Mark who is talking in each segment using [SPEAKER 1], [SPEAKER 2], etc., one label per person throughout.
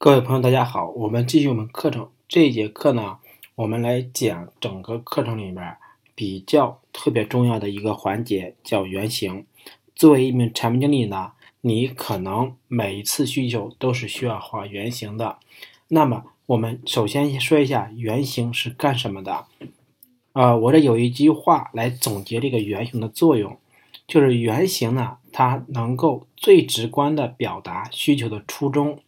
[SPEAKER 1] 各位朋友，大家好，我们继续我们课程。这一节课呢，我们来讲整个课程里面比较特别重要的一个环节，叫原型。作为一名产品经理呢，你可能每一次需求都是需要画原型的。那么，我们首先说一下原型是干什么的。呃，我这有一句话来总结这个原型的作用，就是原型呢，它能够最直观的表达需求的初衷。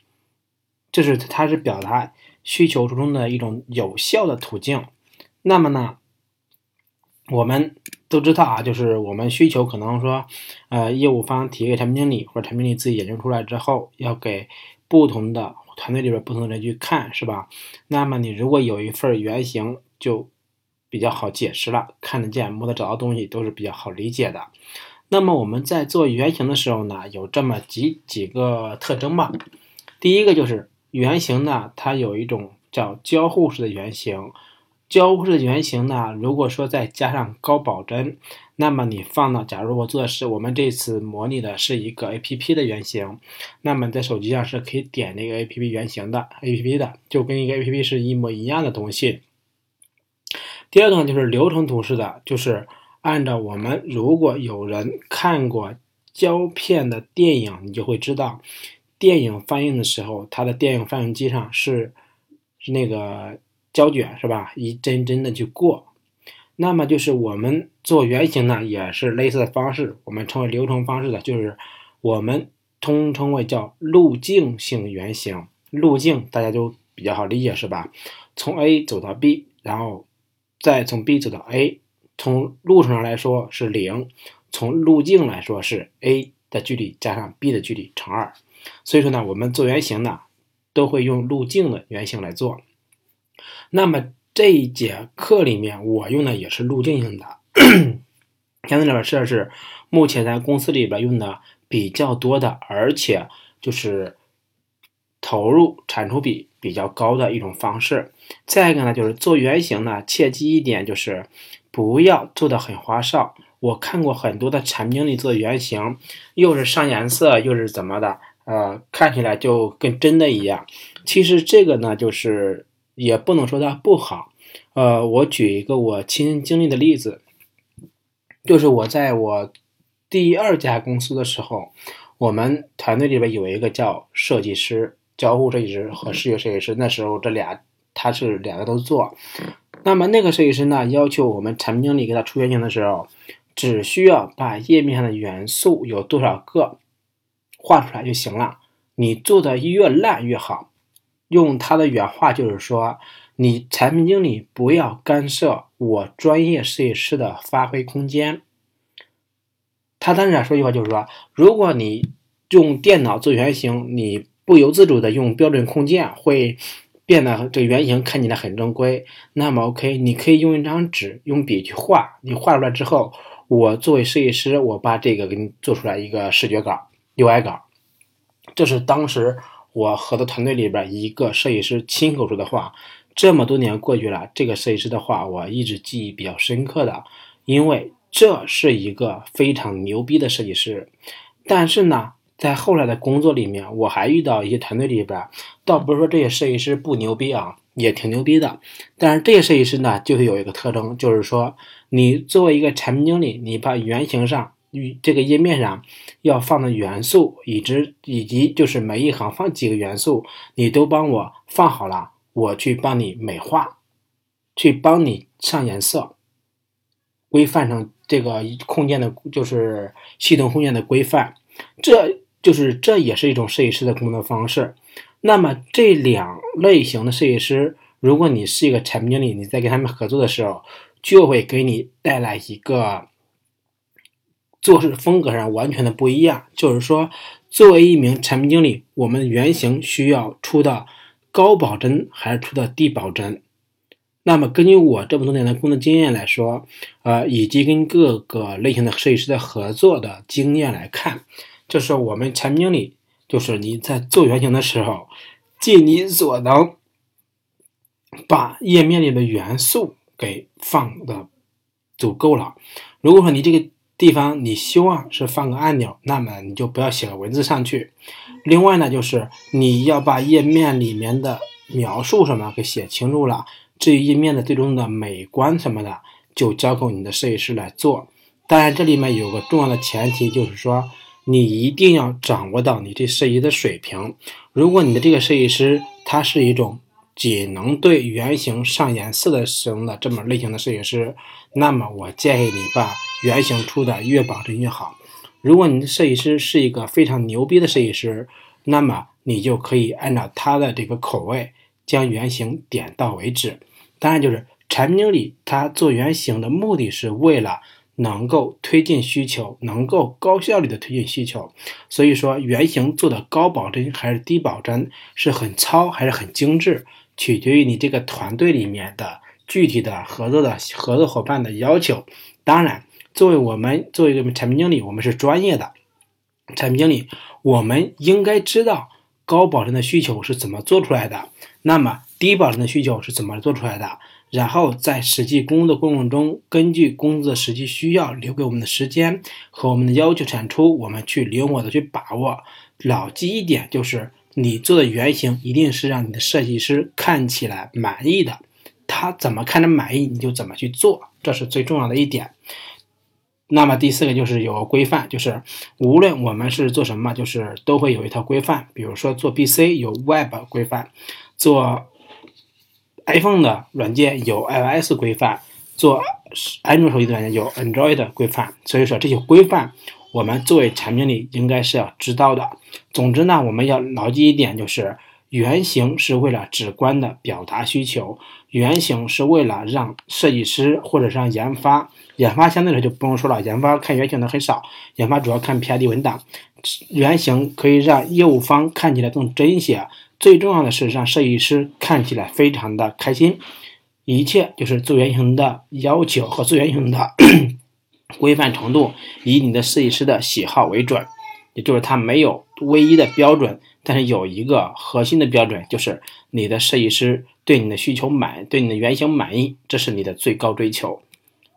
[SPEAKER 1] 这是它是表达需求中的一种有效的途径。那么呢，我们都知道啊，就是我们需求可能说，呃，业务方提给产品经理或者产品经理自己研究出来之后，要给不同的团队里边不同的人去看，是吧？那么你如果有一份原型，就比较好解释了，看得见、摸得着的东西都是比较好理解的。那么我们在做原型的时候呢，有这么几几个特征吧。第一个就是。原型呢，它有一种叫交互式的原型。交互式的原型呢，如果说再加上高保真，那么你放到，假如我做的是我们这次模拟的是一个 A P P 的原型，那么在手机上是可以点那个 A P P 原型的 A P P 的，就跟一个 A P P 是一模一样的东西。第二个呢，就是流程图式的，就是按照我们如果有人看过胶片的电影，你就会知道。电影放映的时候，它的电影放映机上是那个胶卷，是吧？一帧帧的去过。那么就是我们做原型呢，也是类似的方式，我们称为流程方式的，就是我们通称为叫路径性原型。路径大家就比较好理解，是吧？从 A 走到 B，然后再从 B 走到 A，从路程上来说是零，从路径来说是 A 的距离加上 B 的距离乘二。所以说呢，我们做原型呢，都会用路径的原型来做。那么这一节课里面，我用的也是路径性的，相对来说这是目前在公司里边用的比较多的，而且就是投入产出比比较高的一种方式。再一个呢，就是做原型呢，切记一点就是不要做的很花哨。我看过很多的产品经理做原型，又是上颜色，又是怎么的。呃，看起来就跟真的一样。其实这个呢，就是也不能说它不好。呃，我举一个我亲身经历的例子，就是我在我第二家公司的时候，我们团队里边有一个叫设计师、交互设计师和视觉设计师。那时候这俩他是两个都做。那么那个设计师呢，要求我们产品经理给他出原型的时候，只需要把页面上的元素有多少个。画出来就行了，你做的越烂越好。用他的原话就是说，你产品经理不要干涉我专业设计师的发挥空间。他当时说一句话就是说，如果你用电脑做原型，你不由自主的用标准控件会变得这个原型看起来很正规。那么 OK，你可以用一张纸用笔去画，你画出来之后，我作为设计师，我把这个给你做出来一个视觉稿。UI 稿，这是当时我和的团队里边一个设计师亲口说的话。这么多年过去了，这个设计师的话我一直记忆比较深刻的，因为这是一个非常牛逼的设计师。但是呢，在后来的工作里面，我还遇到一些团队里边，倒不是说这些设计师不牛逼啊，也挺牛逼的。但是这些设计师呢，就是有一个特征，就是说你作为一个产品经理，你把原型上。与这个页面上要放的元素，以及以及就是每一行放几个元素，你都帮我放好了，我去帮你美化，去帮你上颜色，规范成这个空间的，就是系统空间的规范，这就是这也是一种设计师的工作方式。那么这两类型的设计师，如果你是一个产品经理，你在跟他们合作的时候，就会给你带来一个。做事风格上完全的不一样，就是说，作为一名产品经理，我们原型需要出的高保真还是出的低保真？那么根据我这么多年的工作经验来说，呃，以及跟各个类型的设计师的合作的经验来看，就是我们产品经理，就是你在做原型的时候，尽你所能把页面里的元素给放的足够了。如果说你这个地方你希望是放个按钮，那么你就不要写个文字上去。另外呢，就是你要把页面里面的描述什么给写清楚了。至于页面的最终的美观什么的，就交给你的设计师来做。当然，这里面有个重要的前提，就是说你一定要掌握到你这设计的水平。如果你的这个设计师他是一种仅能对原型上颜色的使用的这么类型的设计师，那么我建议你把原型出的越保真越好。如果你的设计师是一个非常牛逼的设计师，那么你就可以按照他的这个口味将原型点到为止。当然，就是产品经理他做原型的目的是为了能够推进需求，能够高效率的推进需求。所以说，原型做的高保真还是低保真，是很糙还是很精致。取决于你这个团队里面的具体的合作的合作伙伴的要求。当然，作为我们作为一个产品经理，我们是专业的产品经理，我们应该知道高保真的需求是怎么做出来的。那么低保真的需求是怎么做出来的？然后在实际工作过程中，根据公司的实际需要，留给我们的时间和我们的要求产出，我们去灵活的去把握。牢记一点就是。你做的原型一定是让你的设计师看起来满意的，他怎么看着满意，你就怎么去做，这是最重要的一点。那么第四个就是有规范，就是无论我们是做什么，就是都会有一套规范。比如说做 B、C 有 Web 规范，做 iPhone 的软件有 iOS 规范，做安卓手机的软件有 Android 规范。所以说这些规范。我们作为产品经理应该是要知道的。总之呢，我们要牢记一点，就是原型是为了直观的表达需求，原型是为了让设计师或者让研发，研发相对来说就不用说了，研发看原型的很少，研发主要看 PID 文档。原型可以让业务方看起来更真一些，最重要的是让设计师看起来非常的开心。一切就是做原型的要求和做原型的。规范程度以你的设计师的喜好为准，也就是它没有唯一的标准，但是有一个核心的标准，就是你的设计师对你的需求满，对你的原型满意，这是你的最高追求。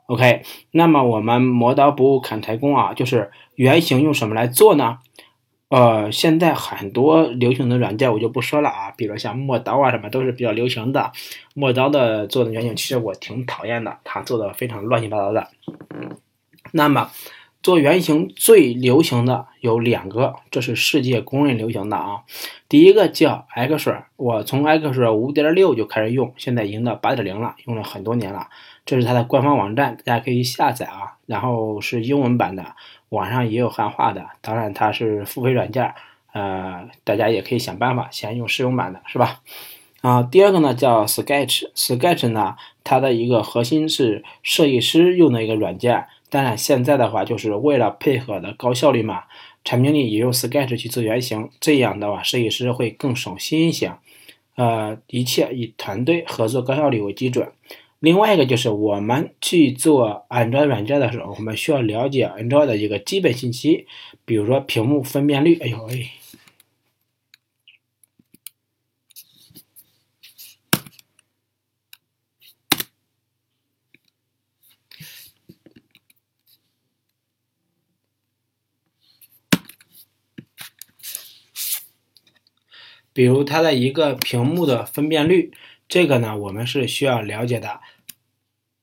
[SPEAKER 1] OK，那么我们磨刀不误砍柴工啊，就是原型用什么来做呢？呃，现在很多流行的软件我就不说了啊，比如像磨刀啊什么都是比较流行的。磨刀的做的原型其实我挺讨厌的，他做的非常乱七八糟的。那么，做原型最流行的有两个，这是世界公认流行的啊。第一个叫 X，我从 X 五点六就开始用，现在已经到八点零了，用了很多年了。这是它的官方网站，大家可以下载啊。然后是英文版的，网上也有汉化的。当然它是付费软件，呃，大家也可以想办法先用试用版的，是吧？啊，第二个呢叫 Sketch，Sketch 呢，它的一个核心是设计师用的一个软件。当然，现在的话就是为了配合的高效率嘛，产品经理也用 Sketch 去做原型，这样的话设计师会更省心一些。呃，一切以团队合作高效率为基准。另外一个就是我们去做安卓软件的时候，我们需要了解安卓的一个基本信息，比如说屏幕分辨率。哎呦喂！比如它的一个屏幕的分辨率，这个呢我们是需要了解的。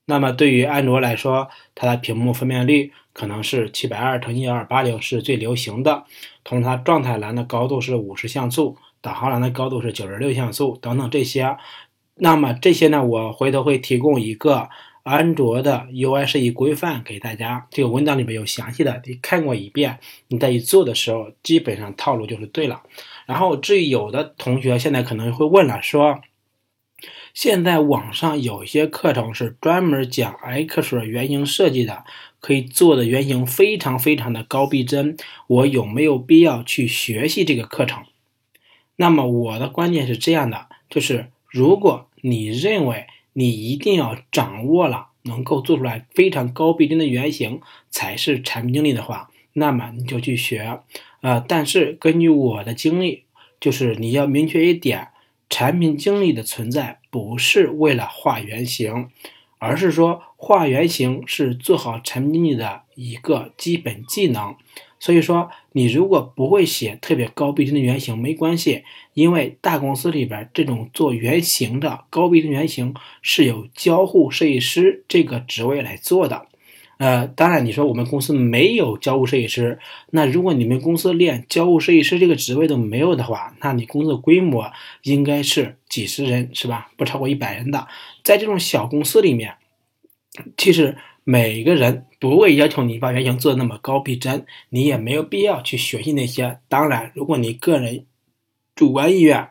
[SPEAKER 1] 那么对于安卓来说，它的屏幕分辨率可能是七百二乘一二八零是最流行的。同时它状态栏的高度是五十像素，导航栏的高度是九十六像素等等这些。那么这些呢，我回头会提供一个。安卓的 UI 设计规范给大家，这个文档里面有详细的，你看过一遍，你再去做的时候，基本上套路就是对了。然后至于有的同学现在可能会问了，说现在网上有些课程是专门讲 X 原型设计的，可以做的原型非常非常的高逼真，我有没有必要去学习这个课程？那么我的观点是这样的，就是如果你认为。你一定要掌握了，能够做出来非常高逼真的原型才是产品经理的话，那么你就去学。呃，但是根据我的经历，就是你要明确一点，产品经理的存在不是为了画原型，而是说画原型是做好产品经理的一个基本技能。所以说，你如果不会写特别高逼真的原型，没关系，因为大公司里边这种做原型的高逼真原型是由交互设计师这个职位来做的。呃，当然你说我们公司没有交互设计师，那如果你们公司连交互设计师这个职位都没有的话，那你公司的规模应该是几十人是吧？不超过一百人的，在这种小公司里面，其实。每个人不会要求你把原型做的那么高逼真，你也没有必要去学习那些。当然，如果你个人主观意愿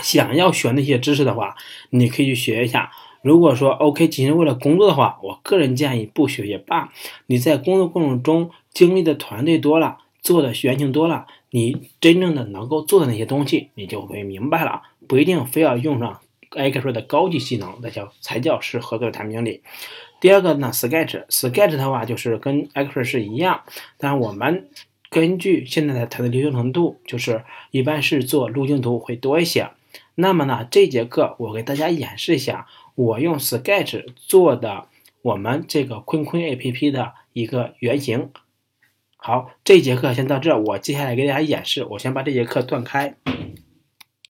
[SPEAKER 1] 想要学那些知识的话，你可以去学一下。如果说 OK，仅是为了工作的话，我个人建议不学也罢。你在工作过程中经历的团队多了，做的原型多了，你真正的能够做的那些东西，你就会明白了。不一定非要用上艾克说的高级技能，那叫才叫是合格的产品经理。第二个呢，Sketch，Sketch 的话就是跟 Acrobat 是一样，但我们根据现在的它的流行程度，就是一般是做路径图会多一些。那么呢，这节课我给大家演示一下，我用 Sketch 做的我们这个坤坤 APP 的一个原型。好，这节课先到这，我接下来给大家演示，我先把这节课断开。